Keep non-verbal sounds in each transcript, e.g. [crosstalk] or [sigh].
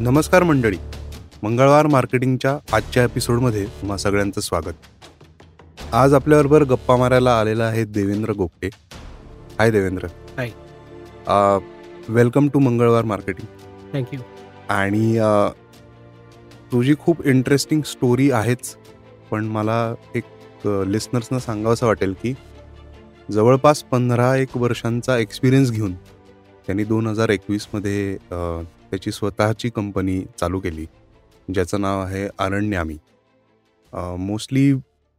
नमस्कार मंडळी. मंगळवार मार्केटिंगच्या आजच्या एपिसोडमध्ये तुम्हा सगळ्यांचं स्वागत. आज आपल्याबरोबर गप्पा मारायला आलेला आहे Devendra Gopte. Hi Devendra. Hi. Welcome to मंगळवार मार्केटिंग. थँक्यू आणि तुझी खूप इंटरेस्टिंग स्टोरी आहेच पण मला एक लिस्नर्सना सांगावंसं वाटेल की जवळपास पंधरा एक वर्षांचा एक्सपिरियन्स घेऊन त्यांनी दोन हजार एकवीसमध्ये त्याची स्वतःची कंपनी चालू केली ज्याचं नाव आहे अरण्यामी. मोस्टली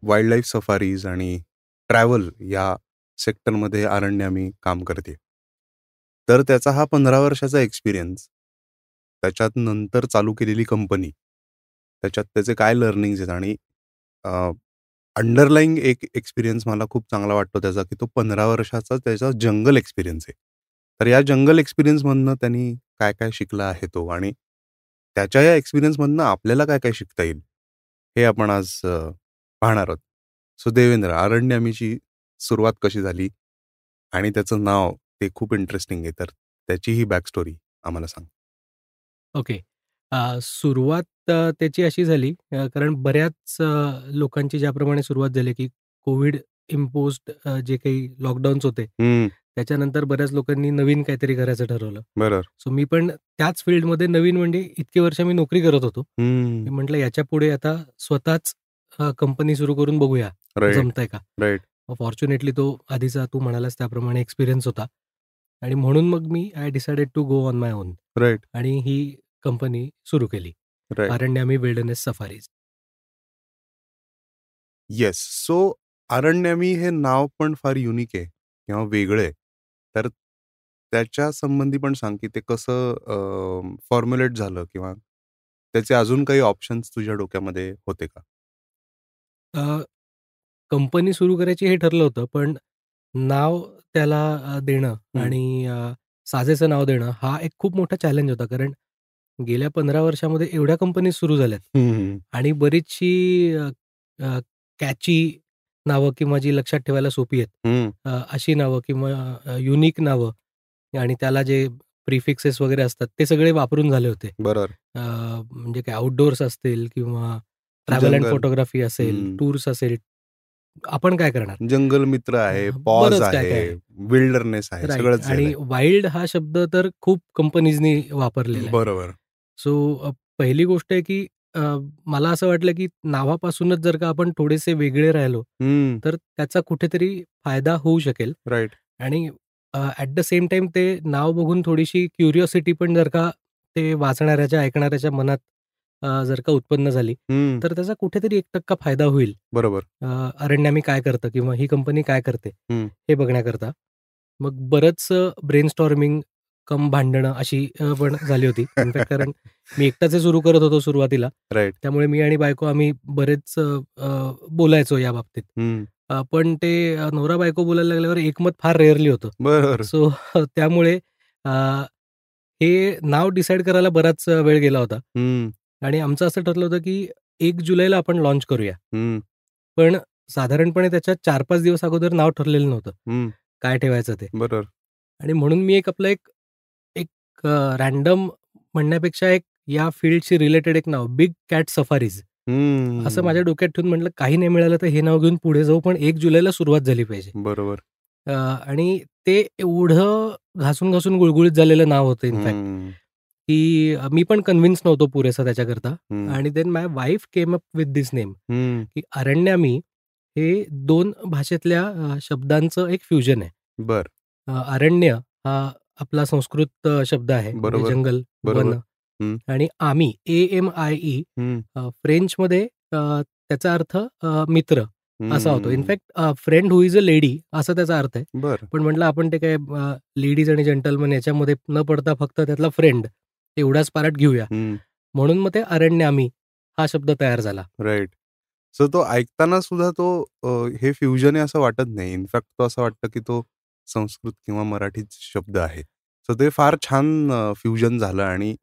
वाईल्डलाईफ सफारीज आणि ट्रॅव्हल या सेक्टरमध्ये अरण्यामी काम करते. तर त्याचा हा पंधरा वर्षाचा एक्सपिरियन्स त्याच्यात नंतर चालू केलेली कंपनी त्याच्यात त्याचे काय लर्निंग्स आहेत आणि अंडरलाईंग एक एक्सपिरियन्स मला खूप चांगला वाटतो त्याचा की तो पंधरा वर्षाचा त्याचा जंगल एक्सपिरियन्स आहे. तर या जंगल एक्सपिरियन्समधनं त्यांनी काय काय शिकला आहे तो? आणि त्याच्या या एक्सपिरियन्समधनं आपल्याला काय काय शिकता येईल? हे आपण आज पाहणार आहोत. सो देवेंद्र अरण्यामीची सुरुवात कशी झाली? आणि त्याचं नाव ते खूप इंटरेस्टिंग आहे. तर त्याची ही बॅक स्टोरी आम्हाला सांग. ओके. अ, सुरुवात त्याची अशी झाली कारण बऱ्याच लोकांची ज्याप्रमाणे सुरुवात झाली की कोविड इम्पोज्ड जे काही लॉकडाऊन्स होते त्याच्यानंतर बऱ्याच लोकांनी नवीन काहीतरी करायचं ठरवलं. बरोबर सो मी पण त्याच फील्डमध्ये नवीन म्हणजे इतके वर्ष मी नोकरी करत होतो. मी म्हटलं याच्यापुढे आता स्वतःच कंपनी सुरू करून बघूया. जमतंय का? राईट. फॉर्च्युनेटली तो आधीचा तू म्हणालास त्याप्रमाणे एक्सपिरियन्स होता. आणि म्हणून मग मी I decided to go on my own right. आणि ही कंपनी सुरू केली. Right. Aranyami wilderness safaris yes so Aranyami हे नाव पण फार युनिक आहे. किंवा वेगळं आहे. तर त्याच्या संबंधी पण सांग की ते कसं फॉर्म्युलेट झालं किंवा त्याचे अजून काही ऑप्शन्स तुझ्या डोक्यामध्ये होते का? कंपनी सुरू करायची हे ठरलं होतं पण नाव त्याला अ, देणं हं. आणि अ, साजेचं नाव देणं हा एक खूप मोठा चॅलेंज होता. कारण गेल्या पंधरा वर्षामध्ये एवढ्या कंपनी सुरू झाल्यात आणि बरीचशी कॅची नावं किंवा जी लक्षात ठेवायला सोपी आहेत हम्म, अ, अशी नावं किंवा युनिक नावं आणि त्याला जे प्रिफिक्सेस वगैरे असतात ते सगळे वापरून झाले होते बरोबर अ, म्हणजे काय आउटडोअर्स असतील किंवा ट्रॅव्हल अँड जंगल. फोटोग्राफी असेल हम्म. टूर्स असेल आपण काय करणार जंगल मित्र आहे पॉज बरंच काय काय आहे आहे. विल्डरनेस आहे. सगळंच आणि झालंय. वाईल्ड हा शब्द तर खूप कंपनीजनी वापरलेला आहे बरोबर सो पहिली गोष्ट आहे की अ, मला असं वाटलं की नावापासूनच जर का आपण थोडेसे वेगळे राहिलो तर त्याचा कुठेतरी फायदा होऊ शकेल. राईट आणि ॲट द सेम टाइम ते नाव बघून थोडीशी क्युरिओसिटी पण जर का ते वाचणाऱ्याच्या ऐकणाऱ्याच्या मनात अ, जर का उत्पन्न झाली तर त्याचा कुठेतरी एक टक्का फायदा होईल. बरोबर. अ, अरण्यामी काय करतं किंवा ही कंपनी काय करते. हे बघण्याकरता. मग बरंच ब्रेन स्टॉर्मिंग कम भांडणं अशी अ, पण झाली होती. इनफॅक्ट कारण मी एकटाच हे सुरू करत होतो सुरुवातीला. राईट त्यामुळे मी आणि बायको आम्ही बरेच अ, अ, बोलायचो या बाबतीत. अ, पण ते अ, नवरा बायको बोलायला लागल्यावर एकमत फार रेअरली होतं. बरोबर. सो त्यामुळे अ, हे नाव डिसाईड करायला बराच वेळ गेला होता. आणि आमचं असं ठरलं होतं की एक जुलैला आपण लॉन्च करूया. पण साधारणपणे त्याच्या चार पाच दिवस अगोदर नाव ठरलेलं नव्हतं. काय ठेवायचं ते. बरोबर. आणि म्हणून मी एक आपलं एक रॅन्डम म्हणण्यापेक्षा एक या फील्डशी रिलेटेड एक नाव बिग कॅट सफारीज. असं माझ्या डोक्यात ठेवून म्हटलं काही नाही मिळालं तर हे नाव घेऊन पुढे जाऊ पण एक जुलैला सुरुवात झाली पाहिजे. बरोबर. आणि ते एवढं घासून घासून गुळगुळीत झालेलं नाव होतं इनफॅक्ट की मी पण कन्व्हिन्स नव्हतो पुरेसा त्याच्याकरता. आणि then my wife came up with this name की अरण्यामी हे दोन भाषेतल्या शब्दांचं एक फ्युजन आहे. बर. अरण्य हा आपला संस्कृत शब्द आहे म्हणजे बरोबर, जंगल बरोबर. वन. आणि आमी ए एम आय ई हम्म, फ्रेंचमध्ये अ, त्याचा अर्थ अ, मित्र असा होतो. हम्म, in fact friend who is a lady असा त्याचा अर्थ आहे. बर. पण म्हटलं आपण ते काय लेडीज आणि जेंटलमन याच्यामध्ये न पडता फक्त त्यातला फ्रेंड एवढाच पार्ट घेऊया. हम्म, म्हणून मग ते अरण्यामी हा शब्द तयार झाला. राईट. सो तो ऐकताना सुद्धा तो अ, हे फ्युजन आहे असं वाटत नाही. इनफॅक्ट तो असं वाटतं की तो संस्कृत किंवा मराठी शब्द आहे सो ते फार छान फ्युजन झालं आणि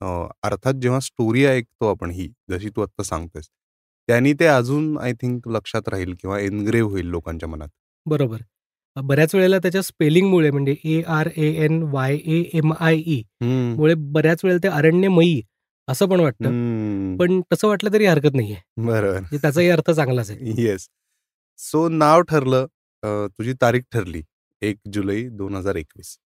अर्थात जेव्हा स्टोरी ऐकतो आपण ही जशी तू आत्ता सांगतोयस त्यांनी ते अजून आय थिंक लक्षात राहील किंवा एनग्रेव्ह होईल लोकांच्या मनात. बरोबर. बऱ्याच वेळेला त्याच्या स्पेलिंगमुळे म्हणजे A R A N Y A M I E मुळे बऱ्याच वेळेला ते अरण्यमयी असं पण वाटतं. पण तसं वाटलं तरी हरकत नाहीये. बरोबर म्हणजे त्याचाही अर्थ चांगलाच आहे. [laughs] येस सो नाव ठरलं तुझी तारीख ठरली. एक जुलै दोन हजार एकवीस.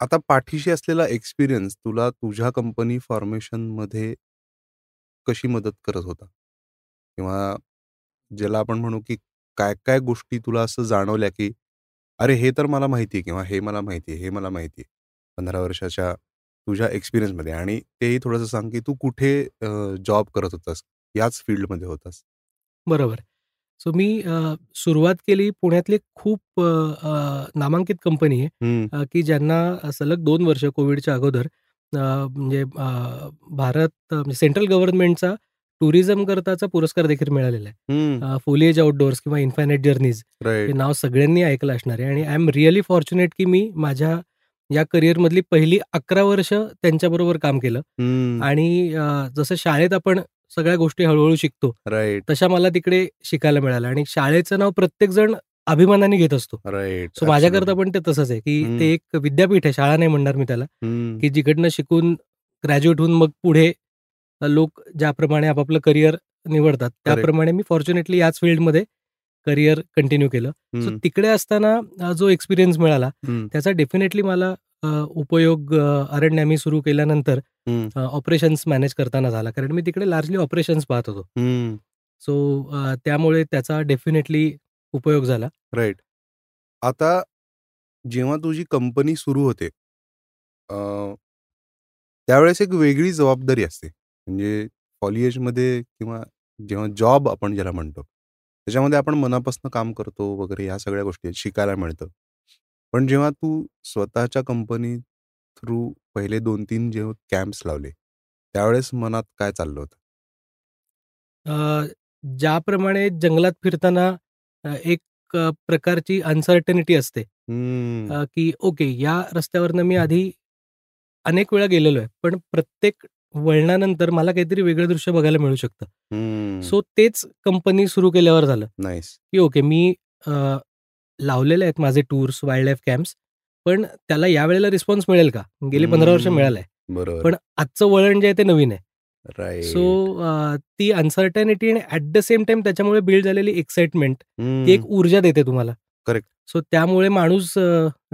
आता पाठीशी असलेला एक्सपिरियन्स तुला तुझ्या कंपनी फॉर्मेशनमध्ये कशी मदत करत होता? किंवा ज्याला आपण म्हणू की काय काय गोष्टी तुला असं जाणवल्या की अरे हे तर मला माहिती आहे किंवा हे मला माहिती आहे हे मला माहिती आहे पंधरा वर्षाच्या तुझ्या एक्सपिरियन्समध्ये आणि तेही थोडंसं सांग की तू कुठे जॉब करत होतास? याच फील्डमध्ये होतास. बरोबर. सो मी सुरुवात केली पुण्यातली खूप नामांकित कंपनी आहे की ज्यांना सलग दोन वर्ष कोविडच्या अगोदर म्हणजे भारत सेंट्रल गव्हर्नमेंटचा टुरिझम करताचा पुरस्कार देखील मिळालेला आहे. फोलिएज आउटडोअर्स किंवा इन्फायनेट जर्नीज हे नाव सगळ्यांनी ऐकलं असणार आहे आणि आय एम रिअली फॉर्च्युनेट की मी माझ्या या करिअर मधली पहिली अकरा वर्ष त्यांच्याबरोबर काम केलं. आणि जसं शाळेत आपण सगळ्या गोष्टी हळूहळू शिकतो. राईट. तशा मला तिकडे शिकायला मिळालं आणि शाळेचं नाव प्रत्येक जण अभिमानाने घेत असतो. राईट. सो माझ्याकरता पण ते तसंच आहे की ते एक विद्यापीठ आहे शाळा नाही म्हणणार मी त्याला की जिकडनं शिकून ग्रॅज्युएट होऊन मग पुढे लोक ज्याप्रमाणे आपापलं करिअर निवडतात त्याप्रमाणे मी फॉर्च्युनेटली याच फील्डमध्ये करिअर कंटिन्यू केलं. सो तिकडे असताना जो एक्सपिरियन्स मिळाला त्याचा डेफिनेटली मला उपयोग अरण्य मी सुरू केल्यानंतर ऑपरेशन्स मॅनेज करताना झाला. कारण मी तिकडे लार्जली ऑपरेशन्स पाहत होतो. सो त्यामुळे त्याचा डेफिनेटली उपयोग झाला. राईट आता जेव्हा तुझी कंपनी सुरू होते त्यावेळेस एक वेगळी जबाबदारी असते. म्हणजे कॉलेजमध्ये किंवा जेव्हा जॉब आपण ज्याला म्हणतो त्याच्यामध्ये आपण मनापासून काम करतो वगैरे ह्या सगळ्या गोष्टी शिकायला मिळतं. पण जेव्हा तू स्वतःच्या कंपनी थ्रू पहिले दोन तीन जेव्हा कॅम्प्स लावले त्यावेळेस मनात काय चाललं होतं? ज्याप्रमाणे जंगलात फिरताना एक प्रकारची अनसर्टनिटी असते. की ओके या रस्त्यावरनं मी आधी अनेक वेळा गेलेलो आहे पण प्रत्येक वळणानंतर मला काहीतरी वेगळं दृश्य बघायला मिळू शकतं. सो तेच कंपनी सुरू केल्यावर झालं. की ओके मी लावलेले आहेत माझे टूर्स वाईल्ड लाईफ कॅम्प्स पण त्याला यावेळेला रिस्पॉन्स मिळेल का? गेली पंधरा वर्ष मिळालाय. पण आजचं वळण जे आहे ते नवीन आहे. सो ती अनसर्टनिटी आणि ऍट द सेम टाइम त्याच्यामुळे बिल्ड झालेली एक्साइटमेंट ती एक ऊर्जा देते तुम्हाला. करेक्ट सो त्यामुळे माणूस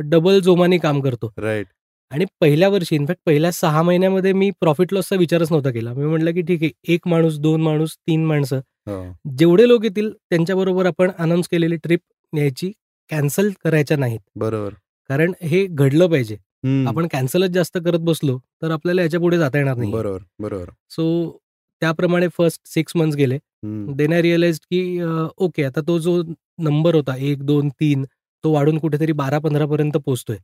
डबल जोमाने काम करतो. राईट. आणि पहिल्या वर्षी इनफॅक्ट पहिल्या सहा महिन्यामध्ये मी प्रॉफिट लॉसचा विचारच नव्हता केला. मी म्हटलं की ठीक आहे एक माणूस दोन माणूस तीन माणसं हो. जेवढे लोक येतील त्यांच्याबरोबर आपण अनाऊन्स केलेली ट्रिप न्यायची कॅन्सल करायच्या नाहीत. बरोबर. कारण हे घडलं पाहिजे. आपण कॅन्सलच जास्त करत बसलो तर आपल्याला याच्यापुढे जाता येणार नाही बरोबर बरोबर. सो त्याप्रमाणे फर्स्ट सिक्स मंथ्स गेले. देन आय रिअलाइज की ओके आता तो जो नंबर होता एक दोन तीन तो वाढून कुठेतरी बारा पंधरा पर्यंत पोहोचतोय.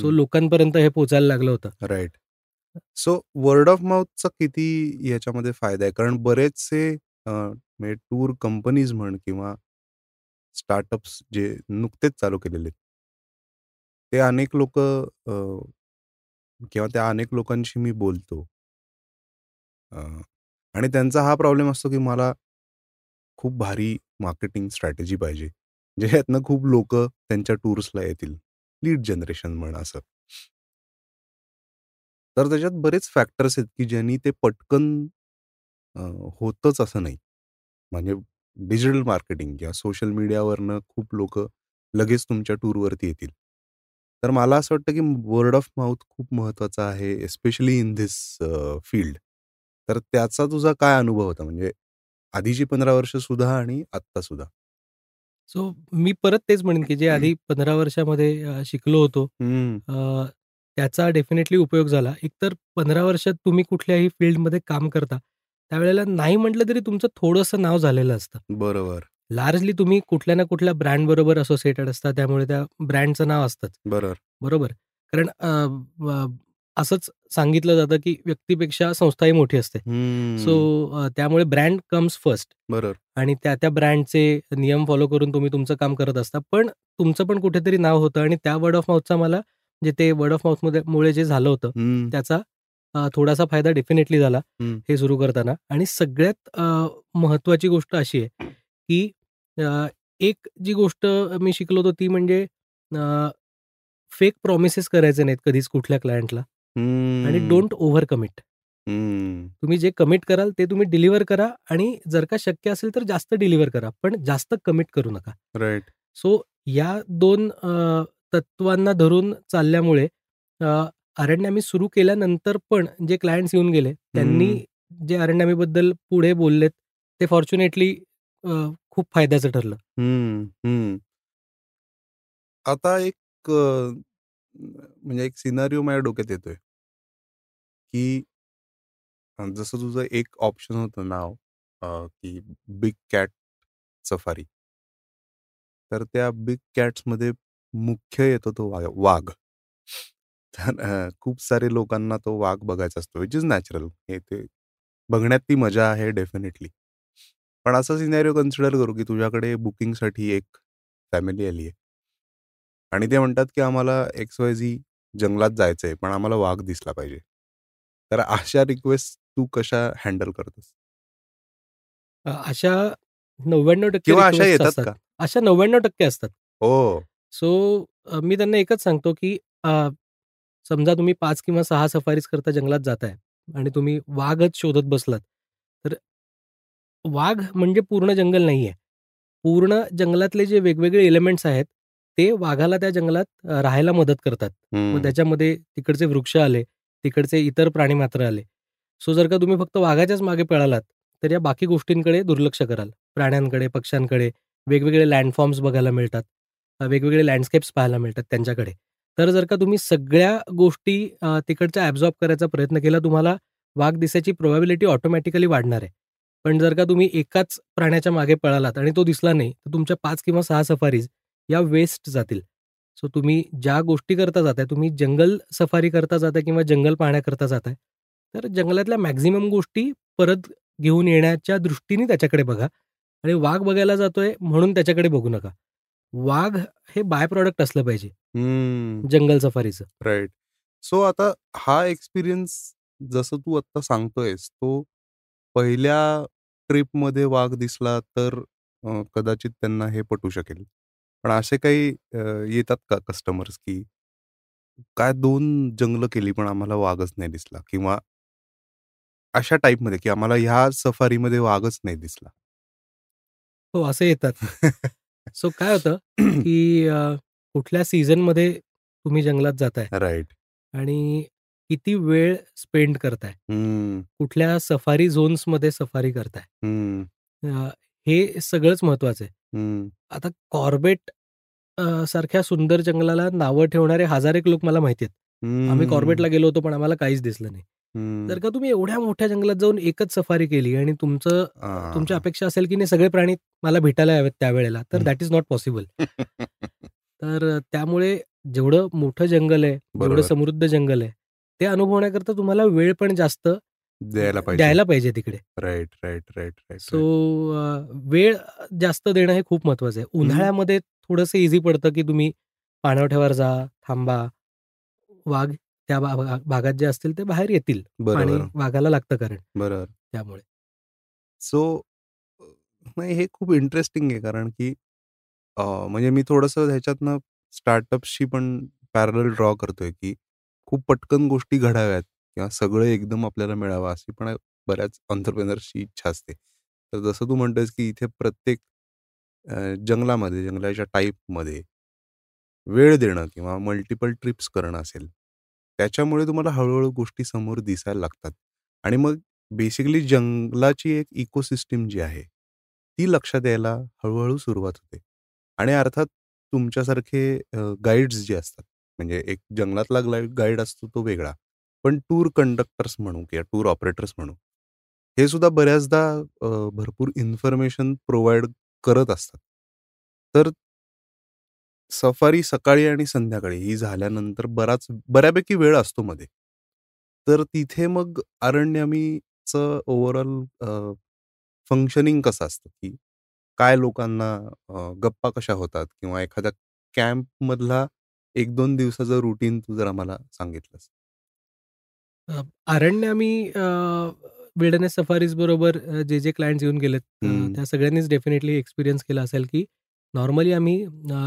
सो लोकांपर्यंत हे पोचायला लागलं होतं. राईट सो वर्ड ऑफ माउथचा किती याच्यामध्ये फायदा आहे? कारण बरेचसे म्हणजे टूर कंपनीज म्हण किंवा स्टार्टअप्स जे नुकतेच चालू केलेले ते अनेक लोक किंवा त्या अनेक लोकांशी मी बोलतो. आणि त्यांचा हा प्रॉब्लेम असतो की मला खूप भारी मार्केटिंग स्ट्रॅटेजी पाहिजे. ज्यातनं खूप लोक त्यांच्या टूर्सला येतील. लीड जनरेशन म्हणा असं. तर त्याच्यात बरेच फॅक्टर्स आहेत की ज्यांनी ते पटकन होतच असं नाही. म्हणजे डिजिटल मार्केटिंग किंवा सोशल मीडियावरनं खूप लोक लगेच तुमच्या टूरवरती येतील. तर मला असं वाटतं की वर्ड ऑफ माउथ खूप महत्त्वाचा आहे एस्पेशली इन धिस फील्ड तर त्याचा तुझा काय अनुभव होता? म्हणजे आधीची पंधरा वर्ष सुद्धा आणि आत्ता सुद्धा? सो मी परत तेच म्हणेन की जे आधी पंधरा वर्षामध्ये शिकलो होतो त्याचा डेफिनेटली उपयोग झाला. एकतर पंधरा वर्षात तुम्ही कुठल्याही फील्डमध्ये काम करता त्यावेळेला नाही म्हटलं तरी तुमचं थोडंसं नाव झालेलं असतं. बरोबर. लार्जली तुम्ही कुठल्या ना कुठल्या ब्रँड बरोबर असोसिएटेड असता त्यामुळे त्या ब्रँडचं नाव असतं बरोबर. बरोबर. कारण असंच सांगितलं जातं की व्यक्तीपेक्षा संस्थाही मोठी असते. सो त्यामुळे ब्रँड कम्स फर्स्ट. बरोबर. आणि त्या त्या ब्रँडचे नियम फॉलो करून तुम्ही तुमचं काम करत असता. पण तुमचं पण कुठेतरी नाव होतं आणि त्या वर्ड ऑफ माउथचा मला जे ते वर्ड ऑफ माउथमध्ये मुळे जे झालं होतं त्याचा थोडासा फायदा डेफिनेटली झाला हे सुरू करताना. आणि सगळ्यात महत्वाची गोष्ट अशी आहे की एक जी गोष्ट मी शिकलो होतो ती म्हणजे फेक प्रॉमिसेस करायचे नाहीत कधीच कुठल्या क्लायंटला आणि डोंट ओव्हर कमिट तुम्ही जे कमिट कराल ते तुम्ही डिलिव्हर करा आणि जर का शक्य असेल तर जास्त डिलिव्हर करा पण जास्त कमिट करू नका. राईट सो या दोन तत्वांना धरून चालल्यामुळे अरण्यामी सुरू केल्यानंतर पण जे क्लायंट्स येऊन गेले त्यांनी जे अरण्यामीबद्दल पुढे बोललेत ते फॉर्च्युनेटली खूप फायद्याचं ठरलं. आता एक म्हणजे एक सिनारिओ माझ्या डोक्यात येतोय. की जसं तुझं एक ऑप्शन होतं नाव की बिग कॅट सफारी तर त्या बिग कॅट्समध्ये मुख्य येतो तो वाघ. तर खूप सारे लोकांना तो वाघ बघायचा असतो विच इज नॅचरल हे ते बघण्यात ती मजा आहे डेफिनेटली पण असं सिनॅरिओ कन्सिडर करू की तुझ्याकडे बुकिंगसाठी एक फॅमिली आली आहे. आणि ते म्हणतात की आम्हाला एक्स वाय झी जंगलात जायचंय पण आम्हाला वाघ दिसला पाहिजे. तर अशा रिक्वेस्ट तू कशा हँडल करतोस? अशा नव्याण्णव टक्के किंवा अशा येतात का? अशा नव्याण्णव टक्के असतात. हो. सो मी त्यांना एकच सांगतो की समजा तुम्ही पाच किंवा सहा सफारीज करता जंगलात जाताय आणि तुम्ही वाघच शोधत बसलात तर वाघ म्हणजे पूर्ण जंगल नाहीये. पूर्ण जंगलातले जे वेगवेगळे एलिमेंट्स आहेत ते वाघाला त्या जंगलात राहायला मदत करतात. मग त्याच्यामध्ये तिकडचे वृक्ष आले तिकडचे इतर प्राणी मात्र आले. सो जर का तुम्ही फक्त वाघाच्याच मागे पळालात तर या बाकी गोष्टींकडे दुर्लक्ष कराल. प्राण्यांकडे पक्ष्यांकडे वेगवेगळे लँडफॉर्म्स बघायला मिळतात वेगवेगळे लँडस्केप्स पाहायला मिळतात त्यांच्याकडे. तर जर का तुम्ही सगळ्या गोष्टी तिकडच्या ॲब्झॉर्ब करायचा प्रयत्न केला तुम्हाला वाघ दिसायची प्रोबॅबिलिटी ऑटोमॅटिकली वाढणार आहे. पण जर का तुम्ही एकाच प्राण्याच्या मागे पळालात आणि तो दिसला नाही तर तुमच्या पाच किंवा सहा सफारीज या वेस्ट जातील. सो तुम्ही ज्या गोष्टी करता जाताय तुम्ही जंगल सफारी करता जाताय किंवा जंगल पाहण्याकरता जाताय तर जंगलातल्या मॅक्झिमम गोष्टी परत घेऊन येण्याच्या दृष्टीने त्याच्याकडे बघा. आणि वाघ बघायला जातोय म्हणून त्याच्याकडे बघू नका. वाघ हे बाय प्रॉडक्ट असलं पाहिजे. जंगल सफारीचं. राईट सो आता हा एक्सपिरियन्स जसं तू आता सांगतोयस तो पहिल्या ट्रिपमध्ये वाघ दिसला तर कदाचित त्यांना हे पटू शकेल. पण असे काही येतात का कस्टमर्स की काय दोन जंगल केली पण आम्हाला वाघच नाही दिसला किंवा अशा टाईपमध्ये की आम्हाला ह्या सफारीमध्ये वाघच नाही दिसला? हो असे येतात. [laughs] सो काय होतं की कुठल्या सीझनमध्ये तुम्ही जंगलात जाताय राईट आणि किती वेळ स्पेंड करताय? कुठल्या सफारी झोन्समध्ये सफारी करताय? हे सगळंच महत्वाचं आहे. आता कॉर्बेट सारख्या सुंदर जंगलाला नावं ठेवणारे हजार एक लोक मला माहिती आहेत. आम्ही कॉर्बेटला गेलो होतो पण आम्हाला काहीच दिसलं नाही. जर का तुम्ही एवढ्या मोठ्या जंगलात जाऊन एकच सफारी केली आणि तुमचं तुमची अपेक्षा असेल की नाही सगळे प्राणी मला भेटायला यावेत त्यावेळेला तर दॅट इज नॉट पॉसिबल तर त्यामुळे जेवढं मोठं जंगल आहे जेवढं समृद्ध जंगल आहे ते अनुभवण्याकरता तुम्हाला वेळ पण जास्त द्यायला पाहिजे. द्यायला पाहिजे तिकडे. Right right right right so वेळ जास्त देणं हे खूप महत्वाचं आहे. उन्हाळ्यामध्ये थोडस इझी पडतं की तुम्ही पाणवठ्यावर जा थांबा वाघ त्या भागात जे असतील ते बाहेर येतील आणि वाघाला लागतं कारण बरोबर. त्यामुळे. सो नाही हे खूप इंटरेस्टिंग आहे कारण की म्हणजे मी थोडस ह्याच्यातनं स्टार्टअपशी पण पॅरल ड्रॉ करतोय की खूप पटकन गोष्टी घडाव्यात किंवा सगळं एकदम आपल्याला मिळावं अशी पण बऱ्याच ऑन्टरप्रेनर्सची इच्छा असते. तर जसं तू म्हणतोयस की इथे प्रत्येक जंगलामध्ये जंगलाच्या टाईपमध्ये वेळ देणं किंवा मल्टिपल ट्रिप्स करणं असेल त्याच्यामुळे तुम्हाला हळूहळू गोष्टी समोर दिसायला लागतात. आणि मग बेसिकली जंगलाची एक इकोसिस्टीम जी आहे ती लक्षात यायला हळूहळू सुरुवात होते. आणि अर्थात तुमच्यासारखे गाईड्स जे असतात म्हणजे एक जंगलातला गाईड असतो तो वेगळा. पण टूर कंडक्टर्स म्हणू किंवा टूर ऑपरेटर्स म्हणू हे सुद्धा बऱ्याचदा भरपूर इन्फॉर्मेशन प्रोव्हाइड करत असतात. तर सफारी सकाळी आणि संध्याकाळी ही झाल्यानंतर बराच बऱ्यापैकी वेळ असतो मध्ये. तर तिथे मग अरण्यामीचं ओव्हरऑल फंक्शनिंग कसं असतं की काय लोकांना गप्पा कशा होतात किंवा एखाद्या कॅम्प मधला एक दोन दिवसाचं रुटीन तू जर आम्हाला सांगितलंस? अरण्य आम्ही विल्डनेस सफारीज बरोबर जे जे क्लायंट्स येऊन गेलेत त्या सगळ्यांनीच डेफिनेटली एक्सपिरियन्स केला असेल की नॉर्मली आम्ही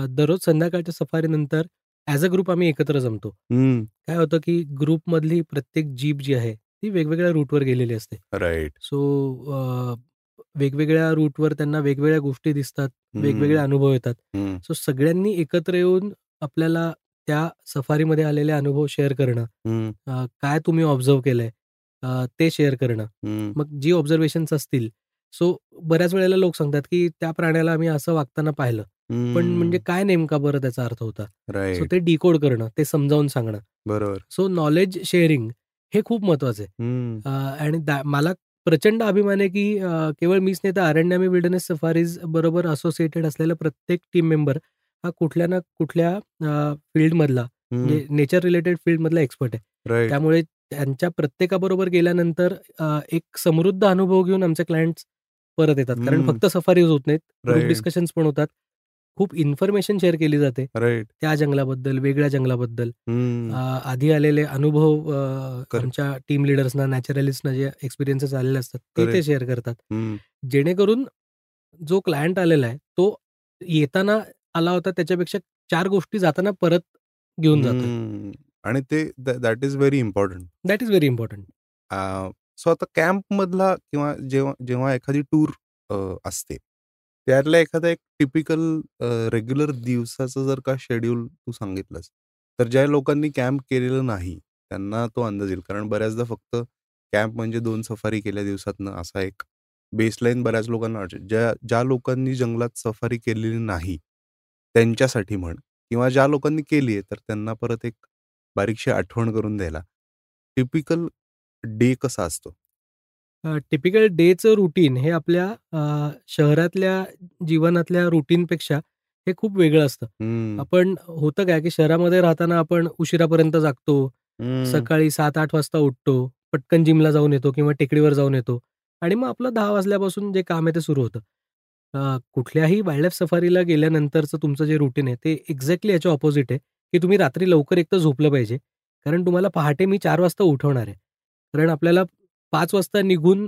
दररोज संध्याकाळच्या सफारीनंतर ॲज अ ग्रुप आम्ही एकत्र जमतो. काय होतं, की ग्रुपमधली प्रत्येक जीप जी आहे, ती वेगवेगळ्या रूटवर गेलेली असते. राइट. सो वेगवेगळ्या रूटवर त्यांना वेगवेगळ्या गोष्टी दिसतात, वेगवेगळे अनुभव येतात. सो सगळ्यांनी एकत्र येऊन आपल्याला त्या सफारीमध्ये आलेले अनुभव शेअर करणं, काय तुम्ही ऑब्झर्व्ह केलंय ते शेअर करणं. मग जी ऑब्झर्वेशन्स असतील, सो बऱ्याच वेळेला लोक सांगतात, की त्या प्राण्याला आम्ही असं वागताना पाहिलं. पण म्हणजे काय नेमका बरं त्याचा अर्थ होता? सो ते डिकोड करणं, ते समजावून सांगणं. बरोबर. सो नॉलेज शेअरिंग हे खूप महत्वाचं आहे. आणि मला प्रचंड अभिमान आहे, की केवळ मीच नाही तर अरण्यामी विल्डरनेस सफारीज बरोबर असोसिएटेड असलेला प्रत्येक टीम मेंबर हा कुठल्या ना कुठल्या फील्डमधला म्हणजे नेचर रिलेटेड फील्डमधला एक्सपर्ट आहे. त्यामुळे त्यांच्या प्रत्येकाबरोबर गेल्यानंतर एक समृद्ध अनुभव घेऊन आमचे क्लायंट्स परत येतात. कारण फक्त सफारीज होत नाहीत, ग्रुप डिस्कशन्स पण होतात. खूप इन्फॉर्मेशन शेअर केली जाते. त्या जंगलाबद्दल, वेगळ्या जंगलाबद्दल. आधी आलेले अनुभव आमच्या टीम लिडर्सना, नॅचरलिस्टना जे एक्सपिरियन्सेस आलेले असतात, ते ते शेअर करतात. जेणेकरून जो क्लायंट आलेला आहे, तो येताना आला होता त्याच्यापेक्षा चार गोष्टी जाताना परत घेऊन जातो. आणि ते that is very important. That is very important. So आता कॅम्प मधला किंवा जेव्हा जेव्हा एखादी टूर असते, त्यातला एखादा एक टिपिकल रेग्युलर दिवसाचं जर का शेड्यूल तू सांगितलंस, तर ज्या लोकांनी कॅम्प केलेलं नाही, त्यांना तो अंदाज येईल. कारण बऱ्याचदा फक्त कॅम्प म्हणजे दोन सफारी केल्या दिवसातनं असा एक बेसलाईन बऱ्याच लोकांना वाटते. ज्या ज्या लोकांनी जंगलात सफारी केलेली नाही, त्यांच्यासाठी म्हण किंवा ज्या लोकांनी केली आहे, तर त्यांना परत एक बारीकशी आठवण करून द्यायला. टिपिकल डे कसा असतो? टिपिकल डेचं रुटीन हे आपल्या शहरातल्या जीवनातल्या रुटीनपेक्षा हे खूप वेगळं असतं. आपण होतं काय, की शहरामध्ये राहताना आपण उशिरापर्यंत जागतो. सकाळी सात आठ वाजता उठतो. पटकन जिमला जाऊन येतो किंवा टेकडीवर जाऊन येतो आणि मग आपलं दहा वाजल्यापासून जे काम आहे ते सुरू होतं. कुठल्याही वाईल्ड सफारीला गेल्यानंतरचं तुमचं जे रुटीन आहे ते एक्झॅक्टली याच्या ऑपोझिट आहे, की तुम्ही रात्री लवकर एकतर झोपलं पाहिजे. कारण तुम्हाला पहाटे मी चार वाजता उठवणार आहे. कारण आपल्याला पाच वाजता निघून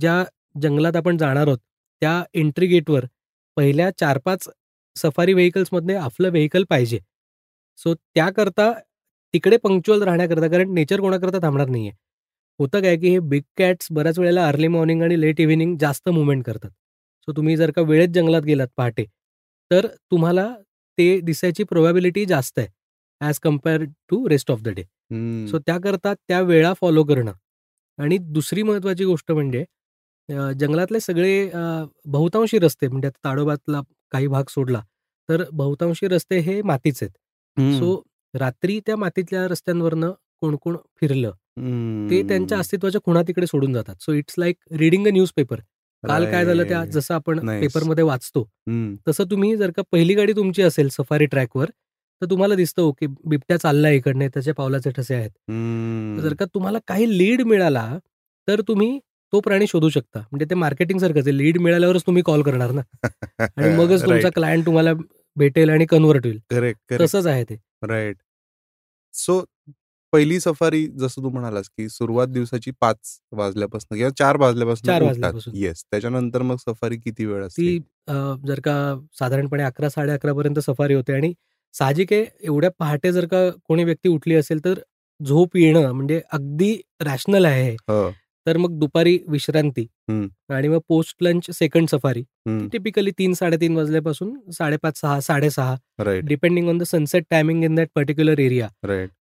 ज्या जंगलात आपण जाणार आहोत, त्या एंट्री गेटवर पहिल्या चार पाच सफारी व्हेकल्समधले आपलं व्हेकल पाहिजे. सो त्याकरता तिकडे पंक्च्युअल राहण्याकरता कारण नेचर कोणाकरता थांबणार नाहीये. होतं काय, की हे बिग कॅट्स बऱ्याच वेळेला अर्ली मॉर्निंग आणि लेट इव्हिनिंग जास्त मुवमेंट करतात. सो तुम्ही जर का वेळेत जंगलात गेलात पहाटे, तर तुम्हाला ते दिसायची प्रोबॅबिलिटी जास्त आहे as compare to rest of the day. So त्याकरता त्या वेळा फॉलो करणं आणि दुसरी महत्वाची गोष्ट म्हणजे जंगलातले सगळे बहुतांशी रस्ते म्हणजे आता ताडोबातला काही भाग सोडला, तर बहुतांशी रस्ते हे मातीचे आहेत. सो रात्री त्या मातीतल्या रस्त्यांवरनं कोण कोण फिरलं, ते त्यांच्या अस्तित्वाच्या खुणा तिकडे सोडून जातात. So it's like reading a newspaper. काल काय झालं त्या जसं आपण पेपरमध्ये वाचतो, तसं तुम्ही जर का पहिली गाडी तुमची असेल सफारी ट्रॅकवर, तर तुम्हाला दिसतं ओके बिबट्या चाललाय इकडने त्याच्या पावलाचे ठसे आहेत. जर का तुम्हाला काही लीड मिळाला, तर तुम्ही तो प्राणी शोधू शकता. म्हणजे ते मार्केटिंग सारखंच आहे. लीड मिळाल्यावरच तुम्ही कॉल करणार ना [laughs] आणि मगच तुमचा क्लायंट तुम्हाला भेटेल आणि कन्व्हर्ट होईल. करेक्ट, तसंच आहे ते. राईट. सो पहिली सफारी जसं तू म्हणालास, की सुरुवात दिवसाची पाच वाजल्यापासून किंवा चार वाजल्यापासून चार वाजल्यापासून. येस. त्याच्यानंतर मग सफारी किती वेळ असते? ती जर का साधारणपणे अकरा साडे पर्यंत सफारी होते आणि साहजिक आहे एवढ्या पहाटे जर का कोणी व्यक्ती उठली असेल तर झोप येणं म्हणजे अगदी रॅशनल आहे हो. तर मग दुपारी विश्रांती आणि मग post lunch second safari typically तीन साडेतीन वाजल्यापासून साडेपाच सहा साडेसहा depending on the sunset timing in that particular area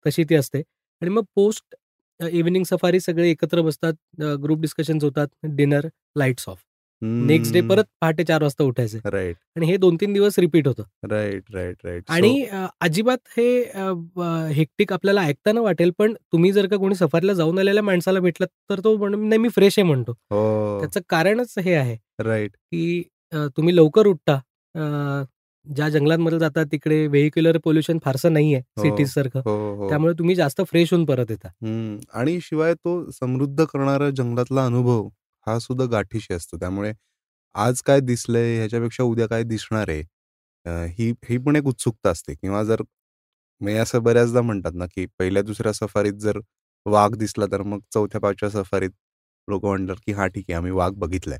तशी ती असते. आणि मग पोस्ट इव्हिनिंग सफारी सगळे एकत्र बसतात ग्रुप डिस्कशन होतात dinner lights off next day परत पहाटे चार वाजता उठायचे. राईट. आणि हे दोन तीन दिवस रिपीट होतं. Right right right. आणि अजिबात हे हेक्टिक आपल्याला ऐकताना वाटेल पण तुम्ही जर का कोणी सफारीला जाऊन आलेल्या माणसाला भेटलात तर तो नाही मी फ्रेश आहे म्हणतो. हो. त्याचं कारणच हे आहे राईट. की तुम्ही लवकर उठता. ज्या जंगलांमध्ये जातात तिकडे व्हेक्युलर पोल्युशन फारसं नाहीये सिटीज हो. सारखं. हो, त्यामुळे तुम्ही जास्त फ्रेश होऊन परत येता. आणि शिवाय तो समृद्ध करणारा जंगलातला अनुभव हा सुद्धा गाठीशी असतो. त्यामुळे आज काय दिसलंय ह्याच्यापेक्षा उद्या काय दिसणार आहे, ही ही पण एक उत्सुकता असते किंवा जर मी असं बऱ्याचदा म्हणतात ना, की पहिल्या-दुसऱ्या सफारीत जर वाघ दिसला, तर मग चौथ्या-पाचव्या सफारीत लोकं म्हणतात, की "हां, ठीक आहे, आम्ही वाघ बघितलाय."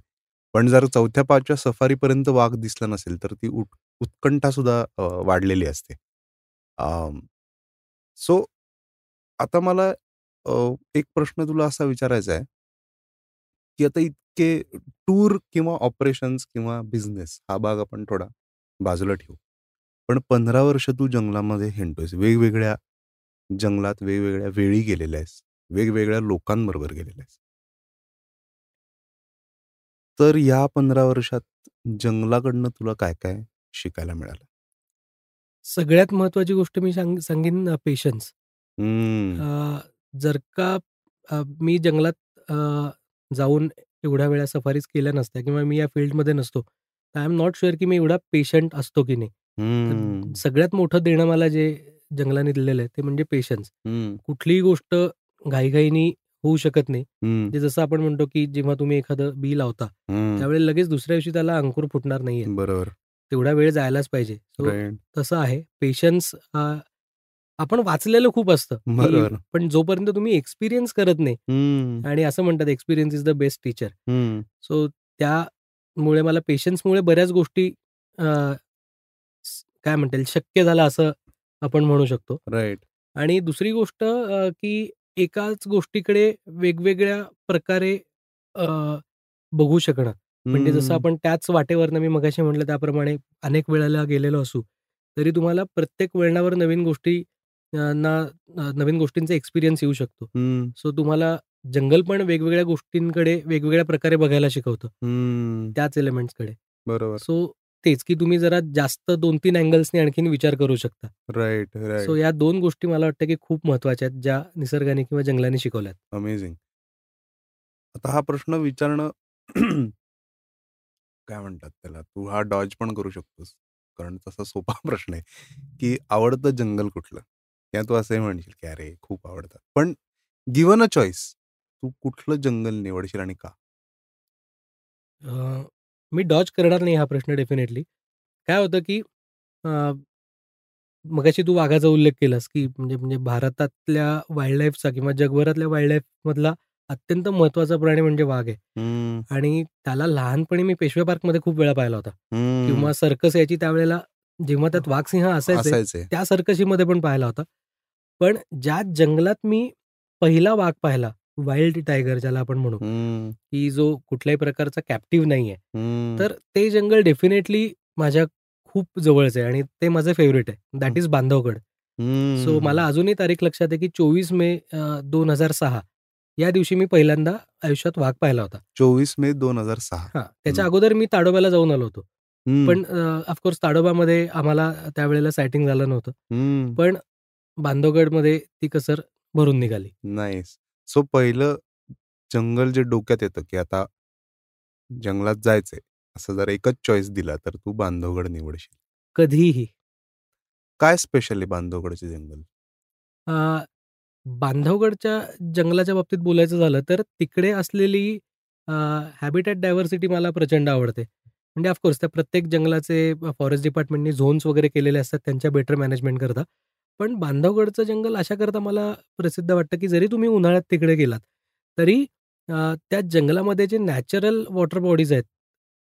पण जर चौथ्या-पाचव्या सफारीपर्यंत वाघ दिसला नसेल, तर ती उट उत्कंठा सुद्धा वाढलेली असते. सो आता मला एक प्रश्न तुला असा विचारायचा आहे की आता इतके टूर किंवा ऑपरेशन्स किंवा बिझनेस हा भाग आपण थोडा बाजूला ठेवू. पण पंधरा वर्ष तू जंगलामध्ये हिंडतोयस. वेगवेगळ्या जंगलात वेगवेगळ्या वेळी गेलेल्या आहेस. वेगवेगळ्या लोकांबरोबर गेलेल्या आहेस. तर या पंधरा वर्षात जंगलाकडनं तुला काय काय शिकायला मिळालं? सगळ्यात महत्वाची गोष्ट मी सांग सांगेन पेशन्स जर का मी जंगलात जाऊन एवढ्या वेळा सफारीज केल्या नसत्या किंवा मी या फील्डमध्ये नसतो. तर आय एम नॉट शुअर की मी एवढा पेशंट असतो की नाही. सगळ्यात मोठं देणं मला जे जंगलाने दिलेलं आहे ते म्हणजे पेशन्स. कुठलीही गोष्ट घाईघाईनी होऊ शकत नाही. जसं आपण म्हणतो की जेव्हा तुम्ही एखादं बी लावता त्यावेळेला लगेच दुसऱ्या दिवशी त्याला अंकुर फुटणार नाहीये. बरोबर. तेवढा वेळ जायलाच पाहिजे. तसं आहे. पेशन्स आपण वाचलेलं खूप असतं पण जोपर्यंत तुम्ही एक्सपिरियन्स करत नाही आणि असं म्हणतात experience is the best teacher so त्यामुळे मला पेशन्समुळे बऱ्याच गोष्टी काय म्हणता शक्य झालं असं आपण म्हणू शकतो. राईट. आणि दुसरी गोष्ट की एकाच गोष्टीकडे वेगवेगळ्या प्रकारे बघू शकणं. म्हणजे जसं आपण त्याच वाटेवरनं मी मगाशी म्हटलं त्याप्रमाणे अनेक वेळेला गेलेलो असू तरी तुम्हाला प्रत्येक वळणावर नवीन गोष्टी ना नवीन गोष्टींचा एक्सपिरियन्स येऊ शकतो. सो तुम्हाला जंगल पण वेगवेगळ्या गोष्टींकडे वेगवेगळ्या प्रकारे बघायला शिकवतं. त्याच एलिमेंट्सकडे बरोबर. सो तेच की तुम्ही जरा जास्त दोन तीन अँगल्सने आणखीन विचार करू शकता. राईट राईट सो या दोन गोष्टी मला वाटतं की खूप महत्त्वाच्या आहेत ज्या निसर्गाने किंवा जंगलाने शिकवल्यात. अमेझिंग आता हा प्रश्न विचारणं [clears throat] काय म्हणतात त्याला? तू हा डॉज पण करू शकतोस. कारण तसा सोपा [laughs] प्रश्न आहे की आवडतं जंगल कुठलं? किंवा तू असंही म्हणशील की अरे खूप आवडतं पण गिवन अ चॉईस तू कुठलं जंगल निवडशील आणि का? मी डॉज करणार नाही हा प्रश्न डेफिनेटली. काय होतं की मगाशी तू वाघाचा उल्लेख केलास की म्हणजे म्हणजे भारतातल्या वाईल्ड लाईफचा किंवा जगभरातल्या वाईल्ड लाईफ मधला अत्यंत महत्त्वाचा प्राणी म्हणजे वाघ आहे. आणि त्याला लहानपणी मी पेशवे पार्कमध्ये खूप वेळा पाहिला होता. किंवा सर्कस याची त्यावेळेला जेव्हा त्यात वाघ सिंह असायचे त्या सर्कशीमध्ये पण पाहिला होता. पण ज्या जंगलात मी पहिला वाघ पाहिला वाईल्ड टायगर ज्याला आपण म्हणू की जो कुठल्याही प्रकारचा कॅप्टिव्ह नाहीये तर ते जंगल डेफिनेटली माझ्या खूप जवळच आहे आणि ते माझं फेवरेट आहे. That is Bandhavgarh. सो मला अजूनही तारीख लक्षात आहे की चोवीस मे दोन हजार सहा या दिवशी मी पहिल्यांदा आयुष्यात वाघ पाहिला होता. चोवीस मे दोन हजार सहा. त्याच्या अगोदर मी ताडोब्याला जाऊन आलो होतो. पण ऑफकोर्स ताडोबामध्ये आम्हाला त्यावेळेला सायटिंग झालं नव्हतं. पण बांधवगडमध्ये ती कसर भरून निघाली. नाही सो पहिलं जंगल जे डोक्यात येतं की आता जंगलात जायचंय असं जर एकच चॉईस दिला तर तू बांधवगड निवडशील. कधीही. काय स्पेशल आहे बांधवगडचे जंगल? बांधवगडच्या जंगलाच्या बाबतीत बोलायचं झालं तर तिकडे असलेली हॅबिटॅट डायव्हर्सिटी मला प्रचंड आवडते. म्हणजे ऑफकोर्स त्या प्रत्येक जंगलाचे फॉरेस्ट डिपार्टमेंटनी झोन्स वगैरे केलेले असतात त्यांच्या बेटर मॅनेजमेंट करता. पण बांधवगडचं जंगल अशा करता मला प्रसिद्ध वाटतं की जरी तुम्ही उन्हाळ्यात तिकडे गेलात तरी त्या जंगलामध्ये जे नॅचरल वॉटर बॉडीज आहेत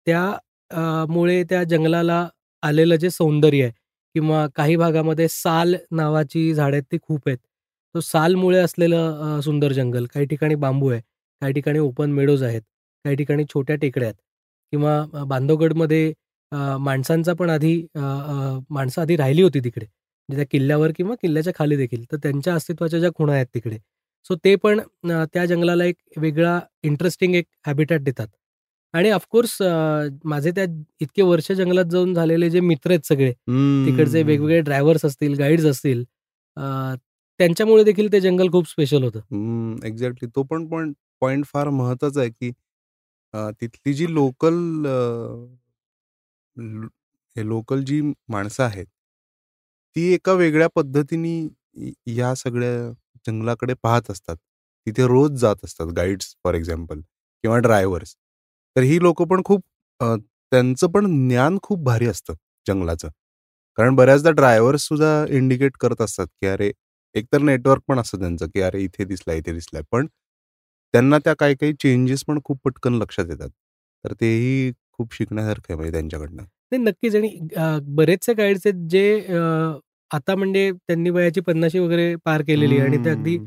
त्या मुळे त्या जंगलाला आलेलं जे सौंदर्य आहे किंवा काही भागामध्ये साल नावाची झाडं आहेत ती खूप आहेत. तो सालमुळे असलेलं सुंदर जंगल काही ठिकाणी बांबू आहे काही ठिकाणी ओपन मेडोज आहेत काही ठिकाणी छोट्या टेकड्या आहेत किंवा बांधवगडमध्ये माणसांचा पण आधी माणसं आधी राहिली होती तिकडे. म्हणजे त्या किल्ल्यावर किंवा किल्ल्याच्या खाली देखील. तर त्यांच्या अस्तित्वाच्या ज्या खुणा आहेत तिकडे. सो ते पण त्या जंगलाला एक वेगळा इंटरेस्टिंग एक हॅबिटॅट देतात. आणि ऑफकोर्स माझे त्या इतके वर्ष जंगलात जाऊन झालेले जे मित्र आहेत सगळे तिकडचे वेगवेगळे ड्रायव्हर्स असतील गाईड्स असतील त्यांच्यामुळे देखील ते जंगल खूप स्पेशल होतं. एक्झॅक्टली तो पण पण पॉइंट फार महत्त्वाचा आहे की तिथली जी लोकल लोकल जी माणसं आहेत ती एका वेगळ्या पद्धतीने या सगळ्या जंगलाकडे पाहत असतात. तिथे रोज जात असतात गाईड्स फॉर एक्झाम्पल किंवा ड्रायव्हर्स तर ही लोक पण खूप त्यांचं पण ज्ञान खूप भारी असतं जंगलाचं. कारण बऱ्याचदा ड्रायव्हर्स सुद्धा इंडिकेट करत असतात की अरे एकतर नेटवर्क पण असतं त्यांचं की अरे इथे दिसला इथे दिसलाय. पण त्यांना त्या काही काही चेंजेस पण खूप पटकन लक्षात येतात. तर तेही खूप शिकण्यासारखं आहे म्हणजे त्यांच्याकडनं. नाही नक्कीच. आणि बरेचसे गाईड्स आहेत जे आता म्हणजे त्यांनी वयाची पन्नाशी वगैरे पार केलेली आणि ते अगदी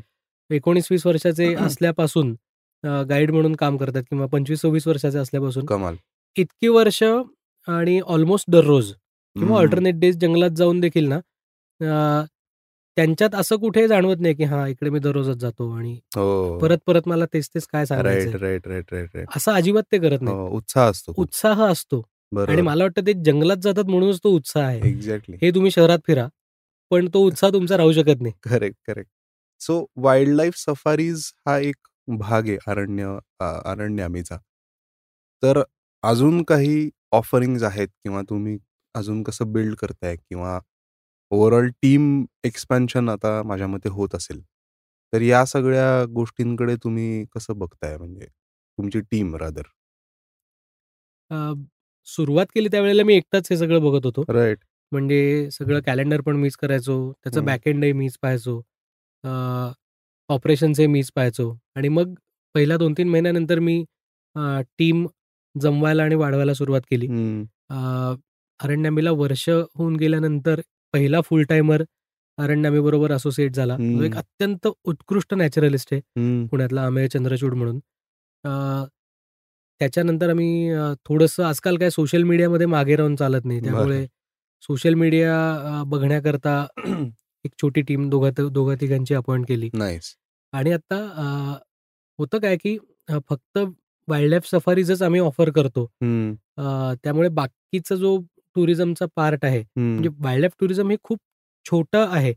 एकोणीस वीस वर्षाचे [clears throat] असल्यापासून गाईड म्हणून काम करतात किंवा पंचवीस सव्वीस वर्षाचे असल्यापासून कमाल. इतकी वर्ष आणि ऑलमोस्ट दररोज किंवा ऑल्टरनेट डेज जंगलात जाऊन देखील ना त्यांच्यात असं कुठे जाणवत नाही की हा इकडे मी दररोजच जातो आणि हो. परत परत मला तेच तेच काय राईट असं अजिबात ते करत नाही हो, उत्साह असतो उत्साह असतो आणि मला वाटतं ते जंगलात जातात म्हणूनच तो उत्साह आहे. एक्झॅक्टली हे तुम्ही शहरात फिरा. पण तो उत्साह तुमचा राहू शकत नाही. Correct correct. So wildlife safaris हा एक भाग आहे अरण्य अरण्यामीचा. तर अजून काही ऑफरिंग आहेत किंवा तुम्ही अजून कसं बिल्ड करताय किंवा ओव्हरऑल टीम एक्सपॅन्शन आता माझ्या मते होत असेल तर या सगळ्या गोष्टींकडे तुम्ही कसं बघताय? म्हणजे तुमची टीम रादर सुरुवात केली त्यावेळेला मी एकटाच हे सगळं बघत होतो. राईट म्हणजे सगळं कॅलेंडर पण मीच करायचो त्याचं बॅकएंडही मीच पाहायचो ऑपरेशन्सही मीच पाहायचो आणि मग पहिल्या दोन तीन महिन्यानंतर मी टीम जमवायला आणि वाढवायला सुरुवात केली. अरण्यामीला वर्ष होऊन गेल्यानंतर पहिला फुल टाइमर अरण्यामी बरोबर असोसिएट झाला एक अत्यंत उत्कृष्ट नॅचरलिस्ट आहे पुण्यातला अमेय चंद्रचूड म्हणून. त्याच्यानंतर आम्ही थोडंसं आजकाल काय सोशल मीडियामध्ये मागे राहून चालत नाही. त्यामुळे सोशल मीडिया बघण्याकरता [clears throat] एक छोटी टीम दोघा दोघा तिघांची अपॉइंट केली. आणि आता होतं काय की फक्त वाईल्ड लाईफ सफारीजच आम्ही ऑफर करतो. त्यामुळे बाकीचा जो टुरिझमचा पार्ट आहे म्हणजे वाईल्ड लाईफ टुरिझम हे खूप छोटं आहे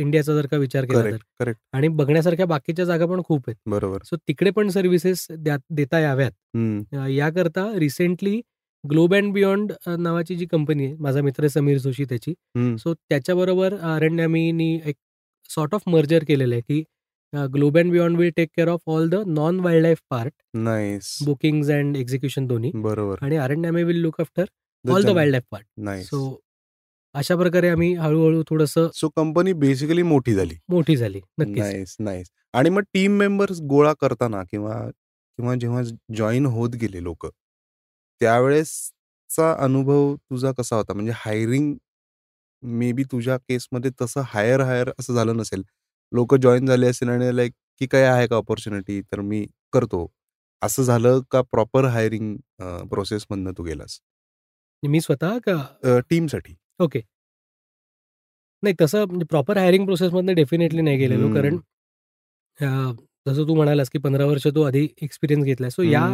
इंडियाचा जर का विचार केला तर. आणि बघण्यासारख्या बाकीच्या जागा पण खूप आहेत. बरोबर. सो तिकडे पण सर्व्हिसेस देता याव्यात. याकरता रिसेंटली ग्लोब अँड बियॉन्ड नावाची जी कंपनी आहे माझा मित्र समीर जोशी त्याची सो त्याच्याबरोबर अरण्यामीनी एक सॉर्ट ऑफ मर्जर केलेलं आहे की Globe and Beyond will take care of all the non wildlife part nice. Booking and execution दोन्ही बरोबर. आणि Aranyami will look after all the wildlife part. So अशा प्रकारे आम्ही हळूहळू थोडस सो कंपनी बेसिकली मोठी झाली. मोठी झाली नाईस नाईस. आणि मग टीम मेंबर्स गोळा करताना किंवा किंवा जेव्हा जॉईन होत गेले लोक त्यावेळेसचा अनुभव तुझा कसा होता? म्हणजे हायरिंग मे बी तुझ्या केसमध्ये तसं हायर हायर असं झालं नसेल. लोक जॉईन झाले असेल आणि लाईक की काय आहे का ऑपॉर्च्युनिटी तर मी करतो. असं झालं का प्रॉपर हायरिंग प्रोसेस मधनं तू गेलास? मी स्वतः का? टीमसाठी. ओके. नाही तसं म्हणजे प्रॉपर हायरिंग प्रोसेसमधनं डेफिनेटली नाही गेलेलो. कारण जसं तू म्हणालास की पंधरा वर्ष तू आधी एक्सपिरियन्स घेतलाय सो या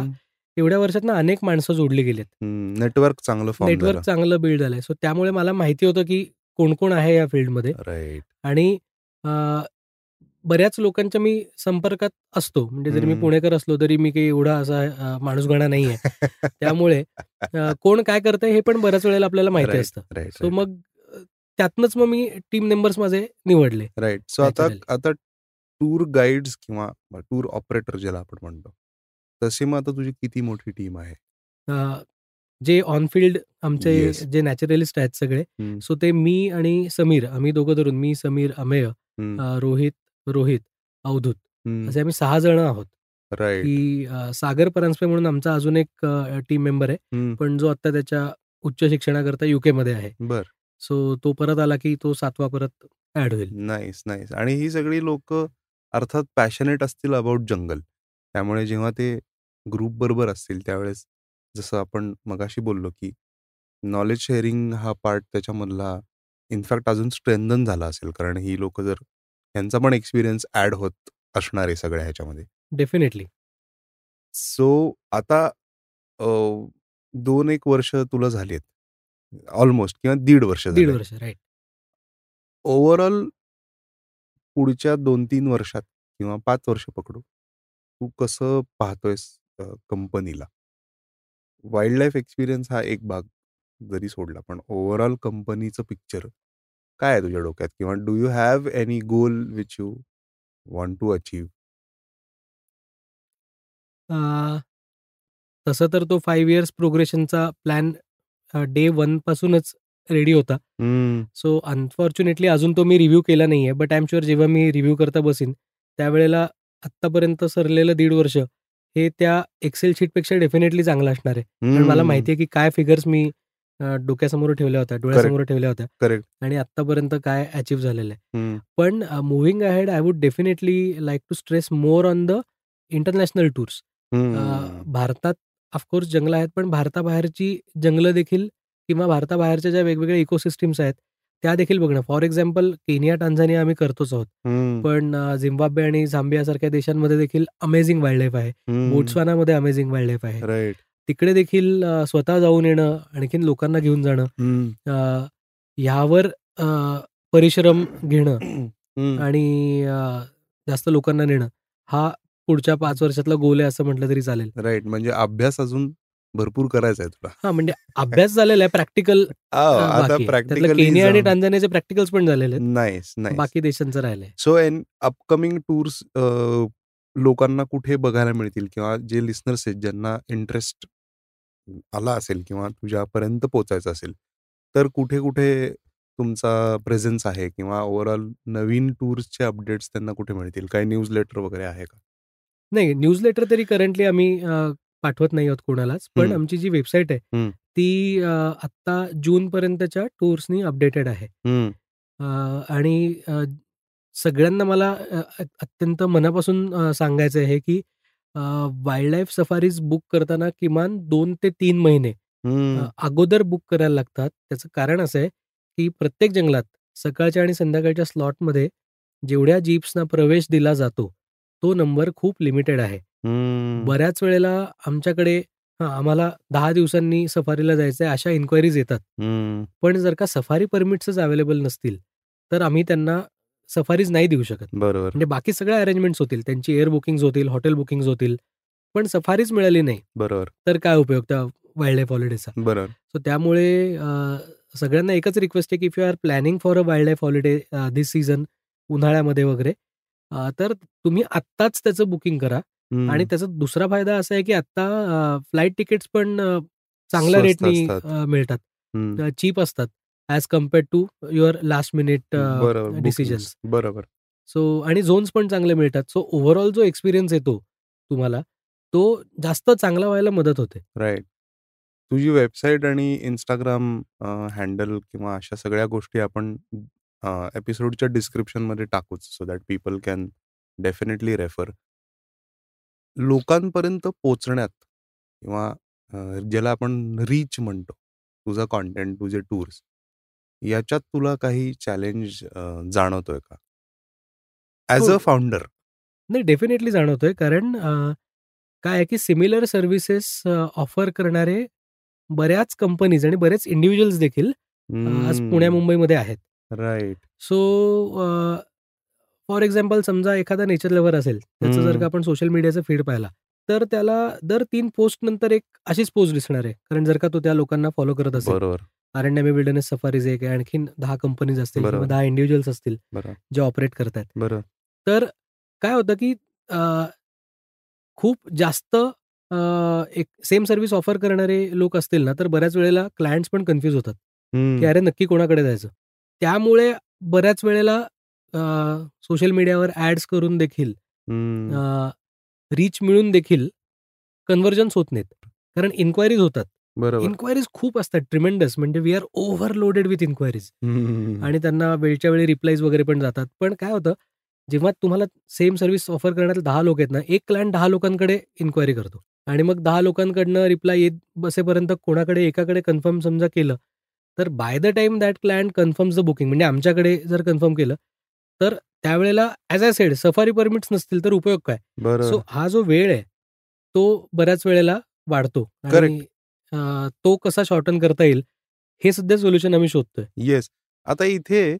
एवढ्या वर्षात ना अनेक माणसं जोडली गेलेत. नेटवर्क चांगलं नेटवर्क चांगलं बिल्ड झालंय. सो त्यामुळे मला माहिती होतं की कोण कोण आहे या फील्डमध्ये राईट आणि बऱ्याच लोकांच्या मी संपर्कात असतो. म्हणजे जरी मी पुणेकर असलो तरी मी काही एवढा असा माणूस गणा नाहीये. त्यामुळे कोण काय करतंय हे पण बऱ्याच वेळेला आपल्याला माहिती असतं. सो मग त्यातनच मग मी टीम मेंबर्स माझे निवडले. राईट सो आता आता टूर गाईड किंवा टूर ऑपरेटर ज्याला आपण म्हणतो तसे मग आता तुझी किती मोठी टीम आहे? जे ऑन फील्ड आमचे जे नॅचरलिस्ट आहेत सगळे सो ते मी आणि समीर आम्ही दोघं धरून मी समीर अमेय रोहित रोहित अवधूत असे आम्ही सहा जण आहोत. की सागर परांजपे म्हणून आमचा अजून एक टीम मेंबर आहे पण जो आता त्याच्या उच्च शिक्षणाकरता युके मध्ये आहे. बर. सो तो परत आला की तो सातवा परत ऍड होईल. Nice nice. आणि ही सगळी लोक अर्थात पॅशनेट असतील अबाउट जंगल त्यामुळे जेव्हा ते ग्रुप बरोबर असतील त्यावेळेस. जसं आपण मगाशी बोललो की नॉलेज शेअरिंग हा पार्ट त्याच्यामधला इनफॅक्ट अजून स्ट्रेंथन झाला असेल. कारण ही लोक जर यांचा पण एक्सपिरियन्स ऍड होत असणार आहे सगळ्या ह्याच्यामध्ये. डेफिनेटली सो आता दोन एक वर्ष तुला झालेत ऑलमोस्ट किंवा दीड वर्ष दीड वर्ष राईट ओव्हरऑल पुढच्या दोन तीन वर्षात किंवा पाच वर्ष पकडू तू कसं पाहतोयस? कंपनीला. वाईल्ड लाईफ एक्सपिरियन्स हा एक भाग जरी सोडला पण ओव्हरऑल कंपनीचं पिक्चर काय आहे तुझ्या डोक्यात? किंवा do you have any goal which you want to achieve? तसं तर तो फाईव्ह इयर्स प्रोग्रेशनचा प्लॅन डे वन पासूनच रेडी होता. सो अनफॉर्च्युनेटली अजून तो मी रिव्ह्यू केला नाहीये बट आय एम शुअर जेव्हा मी रिव्ह्यू करता बसीन त्यावेळेला आत्तापर्यंत सरलेलं दीड वर्ष हे त्या एक्सेल शीटपेक्षा डेफिनेटली चांगलं असणार आहे. कारण मला माहिती आहे की काय फिगर्स मी डोक्यासमोर ठेवल्या होत्या डोळ्यासमोर ठेवल्या होत्या. करेक्ट आणि आतापर्यंत काय अचीव्ह झालेलं आहे. पण moving ahead I would definitely like to stress more on the international tours भारतात ऑफकोर्स जंगलं आहेत पण भारताबाहेरची जंगलं देखील किंवा भारताबाहेरच्या ज्या वेगवेगळ्या इकोसिस्टीम्स आहेत त्या देखील बघणं फॉर एक्झाम्पल केनिया टांझानिया आम्ही करतोच आहोत. हम्म, पण अ, झिम्बाब्वे आणि झांबिया सारख्या देशांमध्ये देखील अमेझिंग वाईल्ड लाईफ आहे. हम्म, बोट्सवानामध्ये अमेझिंग वाईल्ड लाईफ आहे. राईट तिकडे देखील अ, स्वतः जाऊन येणं आणखीन लोकांना घेऊन जाणं हम्म, अ, ह्यावर अ, परिश्रम घेणं [clears throat] हम्म, आणि अ, जास्त लोकांना नेणं हा पुढच्या पाच वर्षातला गोल आहे असं म्हटलं तरी चालेल. राईट म्हणजे अभ्यास अजून भरपूर करायचा आहे तुला. हा म्हणजे अभ्यास झालेला आहे प्रॅक्टिकल आव, आता प्रॅक्टिकली केनिया आणि टांझानियाचे प्रॅक्टिकल्स पण झालेले आहेत. नाईस नाईस बाकी देशांचं राहिलंय. सो एन अपकमिंग टूर्स लोकांना कुठे बघायला मिळतील किंवा जे लिस्नर्स आहेत ज्यांना इंटरेस्ट आला असेल किंवा तुझ्यापर्यंत पोचायचं असेल तर कुठे कुठे तुमचा प्रेझेन्स आहे किंवा ओव्हरऑल नवीन टूर्सचे अपडेट्स त्यांना कुठे मिळतील? काही न्यूज लेटर वगैरे आहे का? नाही न्यूज लेटर तरी करंटली आम्ही पाठवत नाही आहोत कोणालाच. पण हम्म. आमची जी वेबसाईट आहे हम्म. ती अ, आत्ता जून पर्यंतच्या टूर्सनी अपडेटेड आहे. हम्म, अ, आणि अ, सगळ्यांना मला अ, अ- अत्यंत मनापासून अ, सांगायचं आहे की वाईल्ड लाईफ सफारीज बुक करताना किमान दोन ते तीन महिने हम्म, अगोदर बुक करायला लागतात. त्याचं कारण असं आहे की प्रत्येक जंगलात सकाळच्या आणि संध्याकाळच्या स्लॉटमध्ये जेवढ्या जीप्सना प्रवेश दिला जातो तो नंबर खूप लिमिटेड आहे. हम्म, बऱ्याच वेळेला आमच्याकडे हां आम्हाला दहा दिवसांनी सफारीला जायचं आहे अशा इन्क्वायरीज येतात. हम्म, पण जर का सफारी परमिट्सच अवेलेबल नसतील तर आम्ही त्यांना सफारीज नाही देऊ शकत. बरोबर. म्हणजे बाकी सगळ्या अरेंजमेंट्स होतील. त्यांची एअर बुकिंग्स होतील हॉटेल बुकिंग्स होतील पण सफारीच मिळाली नाही. बरोबर. तर काय उपयोग त्या वाईल्ड लाईफ हॉलिडेचा बरोबर. सो त्यामुळे अ, सगळ्यांना एकच रिक्वेस्ट आहे की if you are planning for a wildlife holiday this season उन्हाळ्यामध्ये वगैरे अ, तर तुम्ही आत्ताच त्याचं बुकिंग करा. आणि त्याचा दुसरा फायदा असा आहे की आत्ता फ्लाईट तिकीट्स पण चांगल्या रेटनी मिळतात. चीप असतात. As compared to your last minute decisions bookings. बरोबर. सो आणि झोन्स पण चांगले मिळतात. सो ओव्हरऑल जो एक्सपिरियन्स येतो तुम्हाला तो जास्त चांगला व्हायला मदत होते. राईट तुझी वेबसाईट आणि इंस्टाग्राम हँडल किंवा अशा सगळ्या गोष्टी आपण एपिसोडच्या डिस्क्रिप्शनमध्ये टाकूच so that people can definitely refer लोकांपर्यंत पोचण्यात किंवा अ, ज्याला आपण रीच म्हणतो तुझा कॉन्टेंट तुझे टूर्स याच्यात तुला काही चॅलेंज जाणवतोय का? As a. फाउंडर नाही डेफिनेटली जाणवतोय. कारण अ, काय आहे की सिमिलर सर्व्हिसेस ऑफर करणारे बऱ्याच कंपनीज आणि बरेच इंडिव्हिज्युअल्स देखील अ, आज पुण्या मुंबईमध्ये आहेत. राईट सो फॉर एक्झाम्पल समजा एखादा नेचर लव्हर असेल त्याचं जर. का आपण सोशल मीडियाचा फीड पाहिला तर त्याला दर तीन पोस्ट नंतर एक अशीच पोस्ट दिसणार आहे. कारण जर का तो त्या लोकांना फॉलो करत असेल बरोबर. अरण्यमी बिल्डनेस सफारीज एक आणखीन दहा कंपनीज असतील किंवा. दहा इंडिव्हिज्युअल्स असतील जे ऑपरेट करतात तर काय होतं की खूप जास्त एक सेम सर्व्हिस ऑफर करणारे लोक असतील ना तर बऱ्याच वेळेला क्लायंट्स पण कन्फ्यूज होतात. की. अरे नक्की कोणाकडे जायचं? त्यामुळे बऱ्याच वेळेला सोशल मीडियावर ॲड्स करून देखील हम्म. रीच मिळून देखील कन्व्हर्जन्स होत नाहीत. कारण इन्क्वायरीज होतात. बरोबर. इन्क्वायरीज खूप असतात ट्रिमेंडस. म्हणजे we are overloaded with inquiries. Hmm. आणि त्यांना वेळच्या वेळी रिप्लाईज वगैरे पण जातात. पण काय होतं जेव्हा तुम्हाला सेम सर्व्हिस ऑफर करणारे दहा लोक आहेत ना एक क्लायंट दहा लोकांकडे इन्क्वायरी करतो. आणि मग दहा लोकांकडनं रिप्लाय येत बसेपर्यंत कोणाकडे एकाकडे कन्फर्म समजा केलं तर by the time that client confirms the booking. म्हणजे आमच्याकडे जर कन्फर्म केलं तर त्यावेळेला as I said safari permits नसतील तर उपयोग काय? सो हा जो वेळ आहे तो बऱ्याच वेळेला वाढतो. आणि तो कसा शॉर्टन करता येईल हे सध्या सोल्युशन आम्ही शोधतोय. येस आता इथे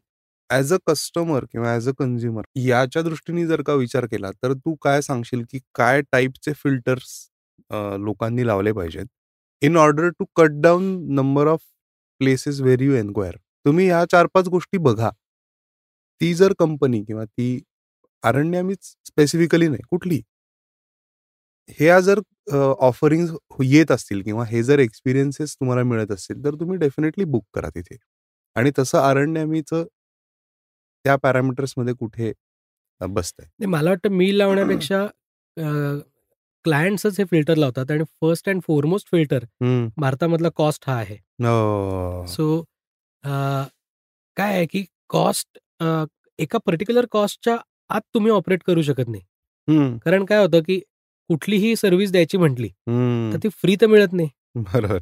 ॲज अ कस्टमर किंवा ॲज अ कन्झ्युमर याच्या दृष्टीने जर का विचार केला तर तू काय सांगशील की काय टाईपचे फिल्टर्स लोकांनी लावले पाहिजेत? In order to cut down number of places where you enquire तुम्ही ह्या चार पाच गोष्टी बघा. ती जर कंपनी किंवा ती अरण्यामीच स्पेसिफिकली नाही कुठली ह्या जर ऑफरिंग येत असतील किंवा हे जर एक्सपिरियन्सेस तुम्हाला मिळत असतील तर तुम्ही डेफिनेटली बुक करा तिथे आणि तसं अरण्यामीचं त्या पॅरामीटर्समध्ये कुठे बसतंय मला वाटतं मी लावण्यापेक्षा अं, क्लायंट्सच हे फिल्टर लावतात आणि फर्स्ट अँड फॉरमोस्ट फिल्टर. भारतामधला कॉस्ट हा आहे हो. सो काय आहे की कॉस्ट एका पर्टिक्युलर कॉस्टच्या आत तुम्ही ऑपरेट करू शकत नाही. कारण काय होतं की कुठलीही सर्व्हिस द्यायची म्हटली. तर ती फ्री तर मिळत नाही. बरोबर.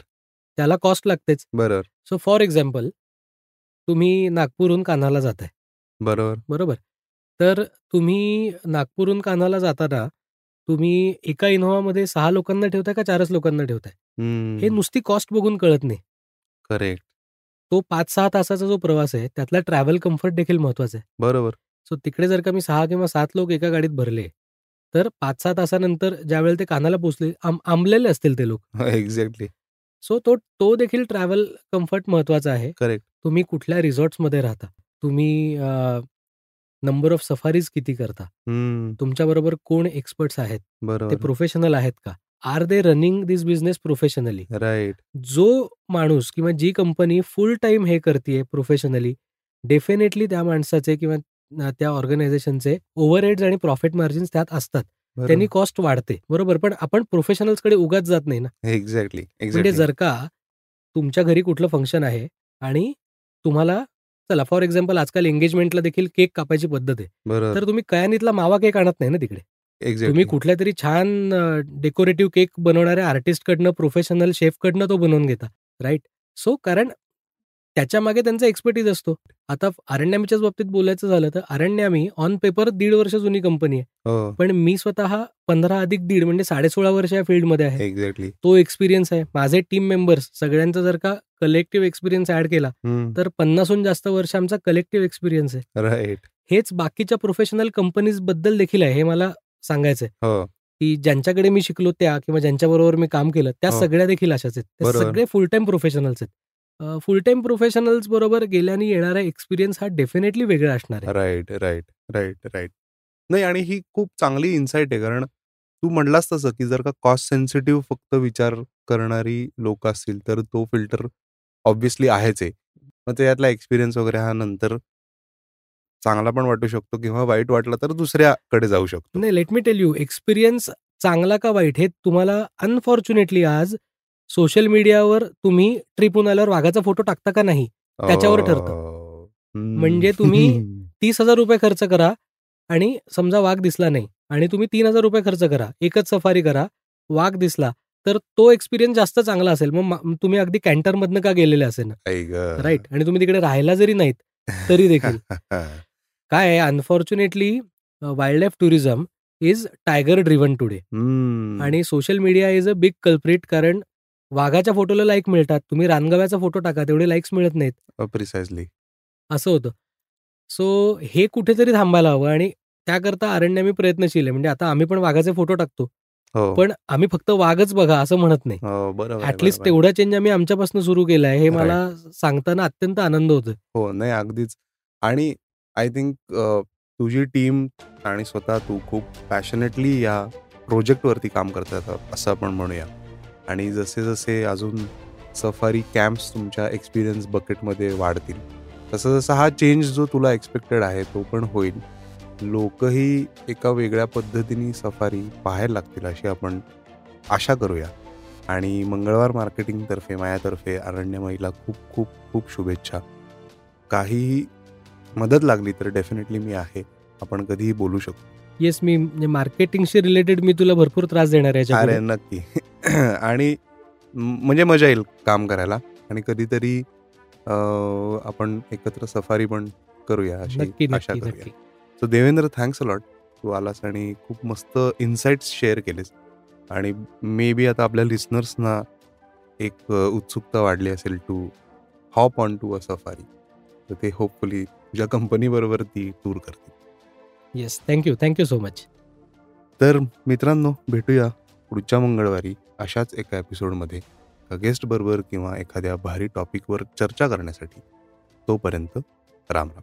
त्याला कॉस्ट लागतेच. बरोबर. सो फॉर एक्झाम्पल तुम्ही नागपूरहून कान्हाला जाताय. बरोबर. बरोबर. तर तुम्ही नागपूरहून कान्हाला जाताना तुम्ही एका इनोव्हामध्ये सहा लोकांना ठेवताय का चारच लोकांना ठेवताय? हे नुसती कॉस्ट बघून कळत नाही. करेक्ट तो पाच सहा तासाचा जो प्रवास आहे त्यातला ट्रॅव्हल कम्फर्ट देखील महत्त्वाचा आहे. बरोबर. सो तिकडे जर का मी सहा किंवा सात लोक एका गाडीत भरले तर पाच सहा तासानंतर ज्या वेळेला ते कानाला पोचले आम- आंबलेले असतील ते लोक. [laughs] एक्झॅक्टली सो तो तो देखील ट्रॅव्हल कम्फर्ट महत्त्वाचा आहे. करेक्ट तुम्ही कुठल्या रिसॉर्ट्समध्ये राहता? तुम्ही नंबर ऑफ सफारीज किती करता? हम्म. तुमच्याबरोबर कोण एक्सपर्ट्स आहेत? ते बरोबर. प्रोफेशनल आहेत का? Are they running this business professionally? Right. जो माणूस किंवा जी कंपनी फुल टाइम हे करते प्रोफेशनली डेफिनेटली त्या माणसाचे किंवा त्या ऑर्गनायझेशनचे ओव्हरहेड्स आणि प्रॉफिट मार्जिन्स त्यात असतात. त्यांनी कॉस्ट वाढते. बरोबर पण आपण प्रोफेशनल्सकडे उगाच जात नाही ना. एक्झॅक्टली म्हणजे जर का तुमच्या घरी कुठलं फंक्शन आहे आणि तुम्हाला चला फॉर एक्झाम्पल आजकाल एंगेजमेंटला देखील केक कापायची पद्धत आहे. तर तुम्ही कयानीतला मावा केक आणत नाही ना तिकडे. तुम्ही एक्झॅक्टली कुठल्या तरी छान डेकोरेटिव्ह केक बनवणाऱ्या आर्टिस्टकडनं प्रोफेशनल शेफकडनं तो बनवून घेता राईट सो कारण त्याच्यामागे त्यांचा एक्सपर्टीज असतो. आता अरण्यामीच्याच बाबतीत बोलायचं झालं तर अरण्यामी ऑन पेपर दीड वर्ष जुनी कंपनी आहे. हो. पण मी स्वतः पंधरा अधिक दीड म्हणजे साडेसोळा वर्ष या फील्डमध्ये आहे. एक्झॅक्टली तो एक्सपिरियन्स आहे. माझे टीम मेंबर्स सगळ्यांचा जर का कलेक्टिव्ह एक्सपिरियन्स ऍड केला तर पन्नासहून जास्त वर्ष आमचा कलेक्टिव्ह एक्सपिरियन्स आहे. राईट हेच बाकीच्या प्रोफेशनल कंपनीजबद्दल देखील आहे. हे मला सांगायचं आहे हो. की ज्यांच्याकडे मी शिकलो त्या किंवा ज्यांच्याबरोबर मी काम केलं त्या हो. सगळ्या देखील अशाच आहेत. सगळे फुल टाइम प्रोफेशनल्स आहेत. फुल टाइम प्रोफेशनल्स बरोबर गेल्याने येणारा एक्सपिरियन्स हा डेफिनेटली वेगळा असणार आहे. Right right right right. नाही आणि ही खूप चांगली इन्साइट आहे कारण तू म्हणलास तसं की जर का कॉस्ट सेन्सिटिव्ह फक्त विचार करणारी लोक असतील तर तो फिल्टर ऑब्व्हियसली आहेच आहे. मग त्यातला एक्सपिरियन्स वगैरे हा नंतर चांगला पण वाटू शकतो किंवा वाईट वाटला तर दुसऱ्याकडे जाऊ शकतो. नाही let me tell you experience चांगला का वाईट हे तुम्हाला अनफॉर्च्युनेटली आज सोशल मीडियावर तुम्ही ट्रिपहून आल्यावर वाघाचा फोटो टाकता का नाही त्याच्यावर ठरतं. म्हणजे तुम्ही- तीस हजार रुपये खर्च करा आणि समजा वाघ दिसला नाही आणि तुम्ही तीन हजार रुपये खर्च करा एकच सफारी करा वाघ दिसला तर तो एक्सपिरियन्स जास्त चांगला असेल. मग तुम्ही अगदी कॅन्टरमधनं का गेलेले असेल. राईट आणि तुम्ही तिकडे राहायला जरी नाहीत तरी देखील. [laughs] काय आहे? Unfortunately wildlife tourism is tiger driven today. आणि social media is a big culprit कारण वाघाच्या फोटोला लाईक मिळतात. तुम्ही रानगव्याचा फोटो टाका तेवढे लाईक्स मिळत नाहीत. प्रिसाइजली असं होतं. सो हे कुठेतरी थांबायला हवं आणि त्याकरता अरण्य आम्ही प्रयत्नशील आहे. म्हणजे आता आम्ही पण वाघाचे फोटो टाकतो. हो. पण आम्ही फक्त वाघच बघा असं म्हणत नाही. हो ऍटलिस्ट आहे. तेवढा चेंज आम्ही आमच्यापासून सुरू केला आहे. हे मला सांगताना अत्यंत आनंद होतोय. हो नाही अगदीच. आणि आय थिंक तुझी टीम आणि स्वतः तू खूप पॅशनेटली या प्रोजेक्टवरती काम करतात असं आपण म्हणूया. आणि जसे जसे अजून सफारी कॅम्प्स तुमच्या एक्सपिरियन्स बकेटमध्ये वाढतील तसं जसं हा चेंज जो तुला एक्सपेक्टेड आहे तो पण होईल. लोकही एका वेगळ्या पद्धतीने सफारी पाहायला लागतील अशी आपण आशा करूया. आणि मंगळवार मार्केटिंगतर्फे मायातर्फे अरण्य महिला खूप खूप खूप शुभेच्छा. काहीही मदत लागली तर डेफिनेटली मी आहे. आपण कधीही बोलू शकतो येस मी म्हणजे मार्केटिंगशी रिलेटेड मी तुला भरपूर त्रास देणार आहे अरे. नक्की. [clears throat] आणि म्हणजे मजा येईल काम करायला. आणि कधीतरी अं, आपण एकत्र सफारी पण करूया अशी आशा करूया. So Devendra thanks a lot तू आलास आणि खूप मस्त इन्साइट्स शेअर केलेस. आणि मे बी आता आपल्या लिस्नर्सना एक अ, उत्सुकता वाढली असेल to hop on to a safari तर ते होपफुली तुझ्या कंपनीबरोबर ती टूर करतील yes thank you thank you so much तर मित्रांनो भेटूया पुढच्या मंगळवारी अशाच एका एपिसोडमध्ये गेस्ट बरोबर किंवा एखाद्या भारी टॉपिकवर चर्चा करण्यासाठी. तोपर्यंत राम राम.